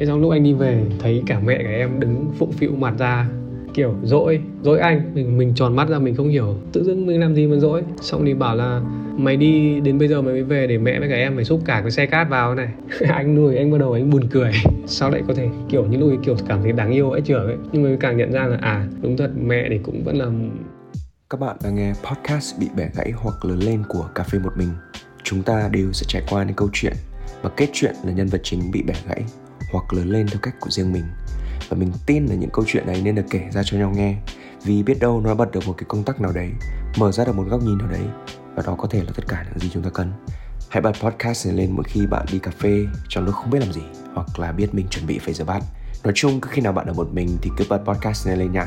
thế xong lúc anh đi về, thấy cả mẹ cả em đứng phụng phịu mặt ra, kiểu, dỗi dỗi anh. Mình mình tròn mắt ra, mình không hiểu, tự dưng mình làm gì mà dỗi. Xong thì bảo là, mày đi, đến bây giờ mày mới về để mẹ với cả em phải xúc cả cái xe cát vào này. Anh nuôi anh bắt đầu anh buồn cười. Sao lại có thể, kiểu như lúc ấy kiểu cảm thấy đáng yêu ấy trưởng ấy. Nhưng mà càng nhận ra là à đúng thật, mẹ thì cũng vẫn là các bạn đang nghe podcast bị bẻ gãy hoặc lớn lên của cà phê một mình. Chúng ta đều sẽ trải qua những câu chuyện và kết chuyện là nhân vật chính bị bẻ gãy hoặc lớn lên theo cách của riêng mình. Và mình tin là những câu chuyện này nên được kể ra cho nhau nghe vì biết đâu nó bật được một cái công tắc nào đấy mở ra được một góc nhìn nào đấy và đó có thể là tất cả những gì chúng ta cần. Hãy bật podcast này lên mỗi khi bạn đi cà phê trong lúc không biết làm gì hoặc là biết mình chuẩn bị phải rửa bát. Nói chung cứ khi nào bạn ở một mình thì cứ bật podcast này lên nha.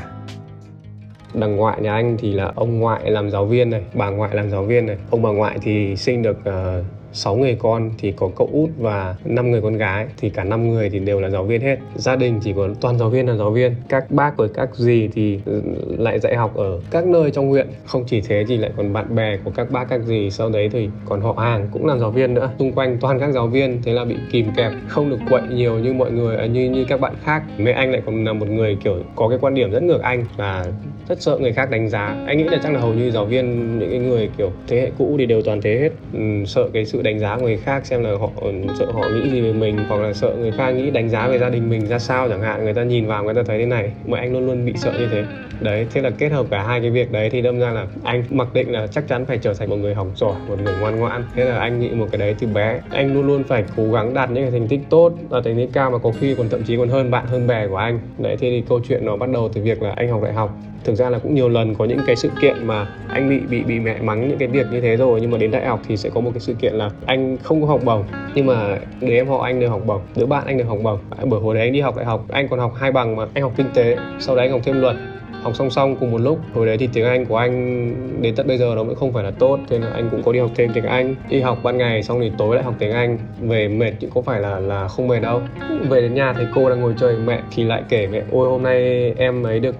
Đằng ngoại nhà anh thì là ông ngoại làm giáo viên này bà ngoại làm giáo viên này. Ông bà ngoại thì sinh được uh, 6 người con thì có cậu út và 5 người con gái thì cả 5 người thì đều là giáo viên hết. Gia đình chỉ có toàn giáo viên là giáo viên. Các bác với các dì thì ừ, lại dạy học ở các nơi trong huyện. Không chỉ thế thì lại còn bạn bè của các bác các dì sau đấy thì còn họ hàng cũng làm giáo viên nữa. Xung quanh toàn các giáo viên thế là bị kìm kẹp không được quậy nhiều như mọi người à, như như các bạn khác. Mẹ anh lại còn là một người kiểu có cái quan điểm rất ngược anh và rất sợ người khác đánh giá. Anh nghĩ là chắc là hầu như giáo viên những cái người kiểu thế hệ cũ thì đều toàn thế hết. Ừ, sợ cái sự đánh giá của người khác xem là họ sợ họ nghĩ gì về mình, hoặc là sợ người khác nghĩ đánh giá về gia đình mình ra sao chẳng hạn. Người ta nhìn vào người ta thấy thế này, mà anh luôn luôn bị sợ như thế. Đấy, thế là kết hợp cả hai cái việc đấy thì đâm ra là anh mặc định là chắc chắn phải trở thành một người học giỏi, một người ngoan ngoãn. Thế là anh nghĩ một cái đấy từ bé, anh luôn luôn phải cố gắng đạt những cái thành tích tốt và thành tích cao, mà có khi còn thậm chí còn hơn bạn, hơn bè của anh. Đấy, thế thì câu chuyện nó bắt đầu từ việc là anh học đại học. Thực ra là cũng nhiều lần có những cái sự kiện mà anh bị bị bị mẹ mắng những cái việc như thế rồi, nhưng mà đến đại học thì sẽ có một cái sự kiện là anh không có học bổng, nhưng mà đứa em họ anh được học bổng, đứa bạn anh được học bổng. Bởi hồi đấy anh đi học đại học, anh còn học hai bằng mà, anh học kinh tế, sau đấy anh học thêm luật. Học song song cùng một lúc, hồi đấy thì tiếng anh của anh đến tận bây giờ nó vẫn không phải là tốt, thế nên là anh cũng có đi học thêm tiếng anh. Đi học ban ngày xong thì tối lại học tiếng anh. Về mệt chứ có phải là là không mệt đâu. Về đến nhà thì cô đang ngồi chơi mẹ thì lại kể mẹ, ôi, hôm nay em ấy được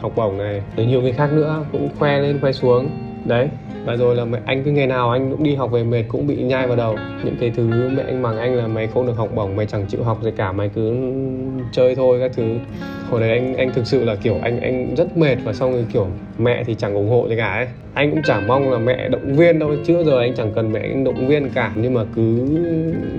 học bổng này. Rồi nhiều người khác nữa cũng khoe lên, khoe xuống đấy và rồi là mẹ, anh cứ ngày nào anh cũng đi học về mệt cũng bị nhai vào đầu. Những cái thứ mẹ anh mắng anh là mày không được học bổng mày chẳng chịu học gì cả mày cứ chơi thôi các thứ. Hồi đấy anh anh thực sự là kiểu anh anh rất mệt và xong rồi kiểu mẹ thì chẳng ủng hộ gì cả ấy anh cũng chẳng mong là mẹ động viên đâu. Chưa giờ anh chẳng cần mẹ anh động viên cả, nhưng mà cứ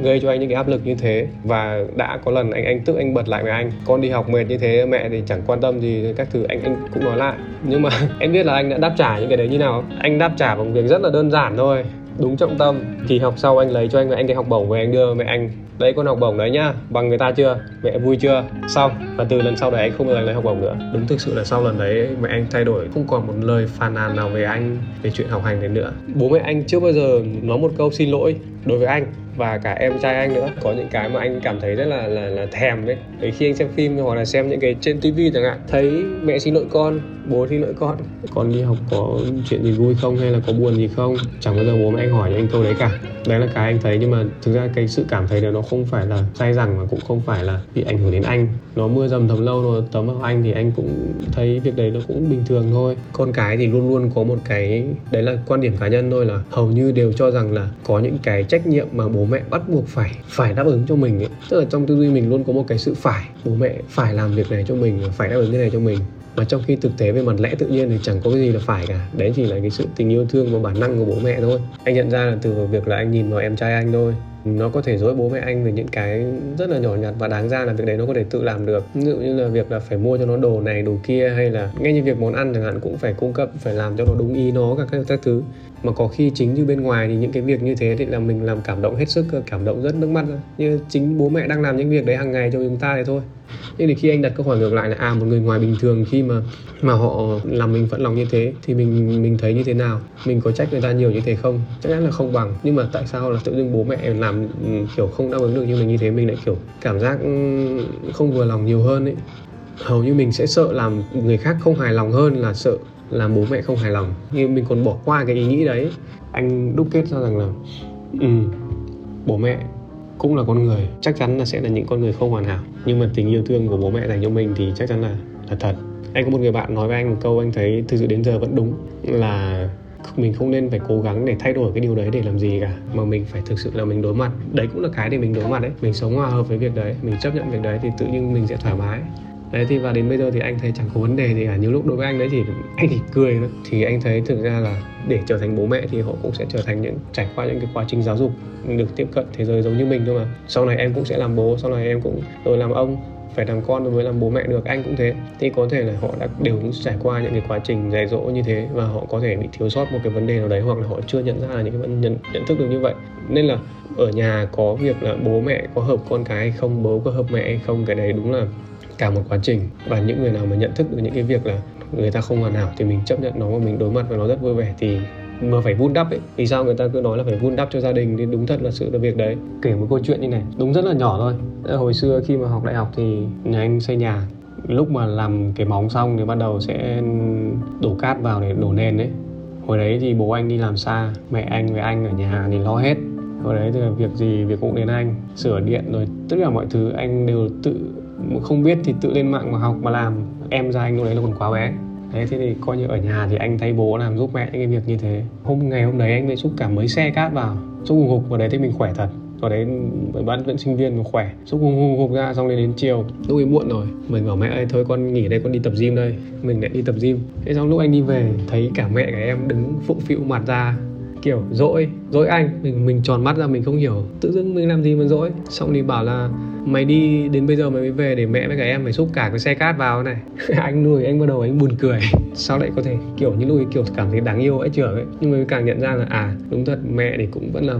gây cho anh những cái áp lực như thế. Và đã có lần anh anh tự anh bật lại với anh, con đi học mệt như thế, mẹ thì chẳng quan tâm gì các thứ. Anh anh cũng nói lại. Nhưng mà em biết là anh đã đáp trả những cái đấy như nào anh đáp trả bằng việc rất là đơn giản thôi đúng trọng tâm kỳ học sau anh lấy cho anh anh cái học bổng về anh đưa mẹ anh đấy con học bổng đấy nhá bằng người ta chưa? Mẹ vui chưa? Xong và từ lần sau đấy anh không bao giờ lấy học bổng nữa. Đúng thực sự là sau lần đấy mẹ anh thay đổi không còn một lời phàn nàn nào về anh về chuyện học hành đấy nữa. Bố mẹ anh chưa bao giờ nói một câu xin lỗi đối với anh và cả em trai anh nữa. Có những cái mà anh cảm thấy rất là là, là thèm đấy đấy khi anh xem phim hoặc là xem những cái trên tivi chẳng hạn thấy mẹ xin lỗi con bố xin lỗi con con đi học có chuyện gì vui không hay là có buồn gì không? Chẳng bao giờ bố mẹ anh hỏi anh câu đấy cả đấy là cái anh thấy, nhưng mà thực ra cái sự cảm thấy đó nó không phải là sai rằng mà cũng không phải là bị ảnh hưởng đến anh. Nó mưa dầm thấm lâu rồi, tấm vào anh thì anh cũng thấy việc đấy nó cũng bình thường thôi. Con cái thì luôn luôn có một cái, đấy là quan điểm cá nhân thôi, là hầu như đều cho rằng là có những cái trách nhiệm mà bố mẹ bắt buộc phải phải đáp ứng cho mình ấy. tức là trong tư duy mình luôn có một cái sự phải, bố mẹ phải làm việc này cho mình, phải đáp ứng cái này cho mình. Mà trong khi thực tế về mặt lẽ tự nhiên thì chẳng có cái gì là phải cả. Đấy chỉ là cái sự tình yêu thương và bản năng của bố mẹ thôi. Anh nhận ra là từ việc là anh nhìn vào em trai anh thôi. Nó có thể dối bố mẹ anh về những cái rất là nhỏ nhặt và đáng ra là việc đấy nó có thể tự làm được. Ví dụ như là việc là phải mua cho nó đồ này đồ kia hay là ngay như việc món ăn chẳng hạn cũng phải cung cấp phải làm cho nó đúng ý nó các, các thứ. Mà có khi chính như bên ngoài thì những cái việc như thế thì là mình làm cảm động hết sức cảm động rất nước mắt. Như chính bố mẹ đang làm những việc đấy hàng ngày cho chúng ta thì thôi nhưng thì khi anh đặt câu hỏi ngược lại là à một người ngoài bình thường khi mà mà họ làm mình phẫn lòng như thế thì mình mình thấy như thế nào? Mình có trách người ta nhiều như thế không? Chắc chắn là không bằng. Nhưng mà tại sao là tự dưng bố mẹ làm ừ, kiểu không đáp ứng được như mình như thế mình lại kiểu cảm giác ừ, không vừa lòng nhiều hơn ấy? Hầu như mình sẽ sợ làm người khác không hài lòng hơn là sợ làm bố mẹ không hài lòng. Nhưng mình còn bỏ qua cái ý nghĩ đấy. Anh đúc kết ra rằng là ừ, bố mẹ cũng là con người. Chắc chắn là sẽ là những con người không hoàn hảo. Nhưng mà tình yêu thương của bố mẹ dành cho mình thì chắc chắn là là thật. Anh có một người bạn nói với anh một câu, anh thấy thực sự đến giờ vẫn đúng, là mình không nên phải cố gắng để thay đổi cái điều đấy để làm gì cả, mà mình phải thực sự là mình đối mặt. Đấy cũng là cái để mình đối mặt đấy mình sống hòa hợp với việc đấy, mình chấp nhận việc đấy thì tự nhiên mình sẽ thoải mái đấy thì và đến bây giờ thì anh thấy chẳng có vấn đề gì cả. Nhiều lúc đối với anh đấy thì anh chỉ cười thôi. Thì anh thấy thực ra là để trở thành bố mẹ thì họ cũng sẽ trở thành những trải qua những cái quá trình giáo dục được tiếp cận thế giới giống như mình thôi mà. Sau này em cũng sẽ làm bố sau này em cũng rồi làm ông phải làm con đối mới làm bố mẹ được. Anh cũng thế. Thì có thể là họ đã đều trải qua những cái quá trình dạy dỗ như thế và họ có thể bị thiếu sót một cái vấn đề nào đấy hoặc là họ chưa nhận ra là những cái vấn nhận, nhận thức được như vậy. Nên là ở nhà có việc là bố mẹ có hợp con cái hay không bố có hợp mẹ hay không cái đấy đúng là cả một quá trình và những người nào mà nhận thức được những cái việc là người ta không hoàn hảo thì mình chấp nhận nó và mình đối mặt với nó rất vui vẻ thì mà phải vun đắp ấy. Vì sao người ta cứ nói là phải vun đắp cho gia đình thì đúng thật là sự là việc đấy. Kể một câu chuyện như này, đúng rất là nhỏ thôi. Hồi xưa khi mà học đại học thì nhà anh xây nhà, lúc mà làm cái móng xong thì bắt đầu sẽ đổ cát vào để đổ nền đấy hồi đấy thì bố anh đi làm xa, mẹ anh với anh ở nhà thì lo hết. Hồi đấy thì việc gì việc cũng đến anh, sửa điện rồi, tất cả mọi thứ anh đều tự không biết thì tự lên mạng mà học mà làm. Em ra anh lúc đấy là còn quá bé. Đấy, thế thì coi như ở nhà thì anh thấy bố làm giúp mẹ những cái việc như thế. Hôm ngày hôm đấy anh mới xúc cả mấy xe cát vào. Xúc hùng hục vào đấy thì mình khỏe thật. Vào đấy bạn vẫn sinh viên mà khỏe. Xúc hùng hùng hục ra xong đến đến chiều. Lúc ấy muộn rồi. Mình bảo mẹ ơi thôi con nghỉ đây con đi tập gym đây. Mình lại đi tập gym. Thế xong lúc anh đi về thấy cả mẹ cả em đứng phụng phịu mặt ra kiểu dỗi dỗi anh. Mình mình tròn mắt ra, mình không hiểu. Tự dưng mình làm gì mà dỗi? Xong thì bảo là, mày đi, đến bây giờ mày mới về để mẹ với cả em phải xúc cả cái xe cát vào này. Anh nuôi anh bắt đầu anh buồn cười. Sao lại có thể kiểu như lúc ấy kiểu cảm thấy đáng yêu ấy trưởng ấy. Nhưng mà càng nhận ra là à đúng thật, mẹ thì cũng vẫn là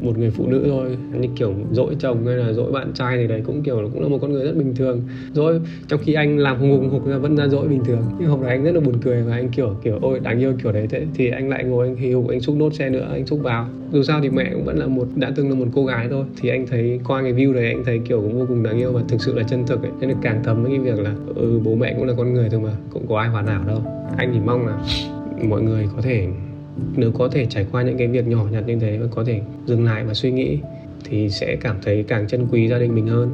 một người phụ nữ thôi. Như kiểu dỗi chồng hay là dỗi bạn trai thì đấy, cũng kiểu cũng là một con người rất bình thường. Dỗi, trong khi anh làm hùng hùng hục ra vẫn ra dỗi bình thường. Nhưng hôm nay anh rất là buồn cười và anh kiểu kiểu, ôi, đáng yêu kiểu đấy thế. Thì anh lại ngồi anh hì hục, anh xúc nốt xe nữa, anh xúc vào dù sao thì mẹ cũng vẫn là một đã từng là một cô gái thôi. Thì anh thấy qua cái view này anh thấy kiểu cũng vô cùng đáng yêu và thực sự là chân thực ấy. Nên là càng thấm với cái việc là ừ, bố mẹ cũng là con người thôi mà cũng có ai hoàn hảo đâu. Anh chỉ mong là mọi người có thể nếu có thể trải qua những cái việc nhỏ nhặt như thế và có thể dừng lại và suy nghĩ thì sẽ cảm thấy càng trân quý gia đình mình hơn.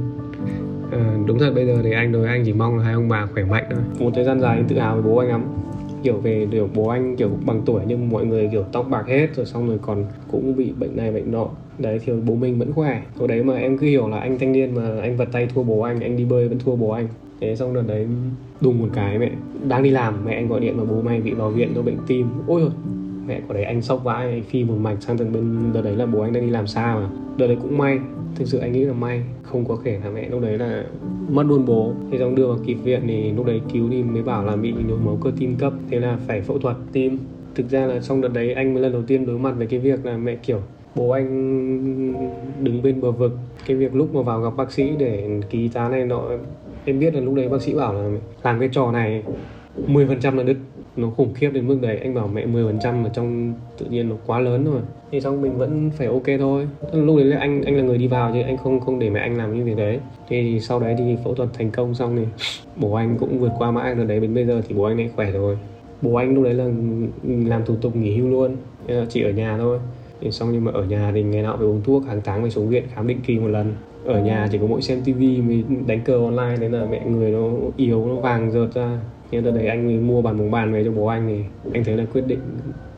À, đúng thật bây giờ thì anh đối với anh chỉ mong là hai ông bà khỏe mạnh thôi. Một thời gian dài anh tự hào với bố anh lắm kiểu về kiểu bố anh kiểu bằng tuổi nhưng mọi người kiểu tóc bạc hết, rồi xong rồi còn cũng bị bệnh này bệnh nọ. Đấy, thì bố mình vẫn khỏe. Hồi đấy mà em cứ hiểu là anh thanh niên mà anh vật tay thua bố anh anh đi bơi vẫn thua bố anh. Thế xong đợt đấy đùng một cái mẹ đang đi làm, mẹ anh gọi điện mà bố mày bị vào viện do bệnh tim. Ôi rồi mẹ của đấy anh sốc vãi anh phi một mạch sang tầng bên, đợt đấy là bố anh đang đi làm xa mà. Đợt đấy cũng may thực sự anh nghĩ là may, không có kể là mẹ lúc đấy là mất luôn bố. Thế xong đưa vào kịp viện thì lúc đấy cứu thì mới bảo là bị nhồi máu cơ tim cấp, thế là phải phẫu thuật tim. Thực ra là trong đợt đấy anh mới lần đầu tiên đối mặt với cái việc là mẹ kiểu, bố anh đứng bên bờ vực. Cái việc lúc mà vào gặp bác sĩ để ký tá này nọ, em biết là lúc đấy bác sĩ bảo là làm cái trò này 10% là đứt nó khủng khiếp đến mức đấy. Anh bảo mẹ 10% mà trong tự nhiên nó quá lớn rồi. Thì xong mình vẫn phải ok thôi. Lúc đấy là anh anh là người đi vào chứ anh không không để mẹ anh làm như việc đấy. Thì sau đấy thì phẫu thuật thành công xong thì bố anh cũng vượt qua mãi rồi đấy. Đến bây giờ thì bố anh lại khỏe rồi. Bố anh lúc đấy là làm thủ tục nghỉ hưu luôn. Chỉ ở nhà thôi. Thì xong nhưng mà ở nhà thì ngày nào phải uống thuốc, hàng tháng phải xuống viện khám định kỳ một lần. Ở nhà chỉ có mỗi xem tivi mới đánh cờ online nên là mẹ người nó yếu, nó vàng rợt ra nhưng từ đấy anh mua bàn bóng bàn về cho bố anh thì anh thấy là quyết định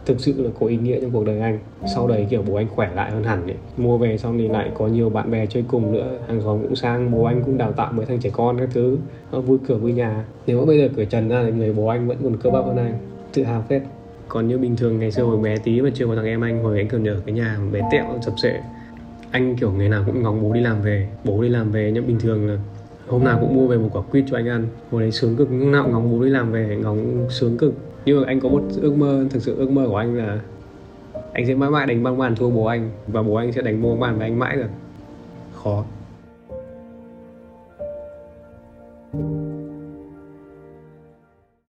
thực sự là có ý nghĩa trong cuộc đời anh. Sau đấy kiểu bố anh khỏe lại hơn hẳn ấy. mua về xong thì lại có nhiều bạn bè chơi cùng nữa, hàng xóm cũng sang, bố anh cũng đào tạo mấy thằng trẻ con các thứ. Nó vui cửa vui nhà. Nếu mà bây giờ cửa trần ra thì người bố anh vẫn còn cơ bắp hơn anh. Tự hào phết. Còn như bình thường ngày xưa hồi bé tí mà chưa có thằng em anh, hồi anh còn ở cái nhà bé tẹo sập sệ. Anh kiểu ngày nào cũng ngóng bố đi làm về. Bố đi làm về nhưng bình thường là hôm nào cũng mua về một quả quýt cho anh ăn. Hồi đấy sướng cực lúc nào cũng ngóng bố đi làm về ngóng sướng cực. Nhưng mà anh có một ước mơ thực sự ước mơ của anh là anh sẽ mãi mãi đánh băng bàn thua bố anh và bố anh sẽ đánh bóng bàn với anh mãi rồi, khó.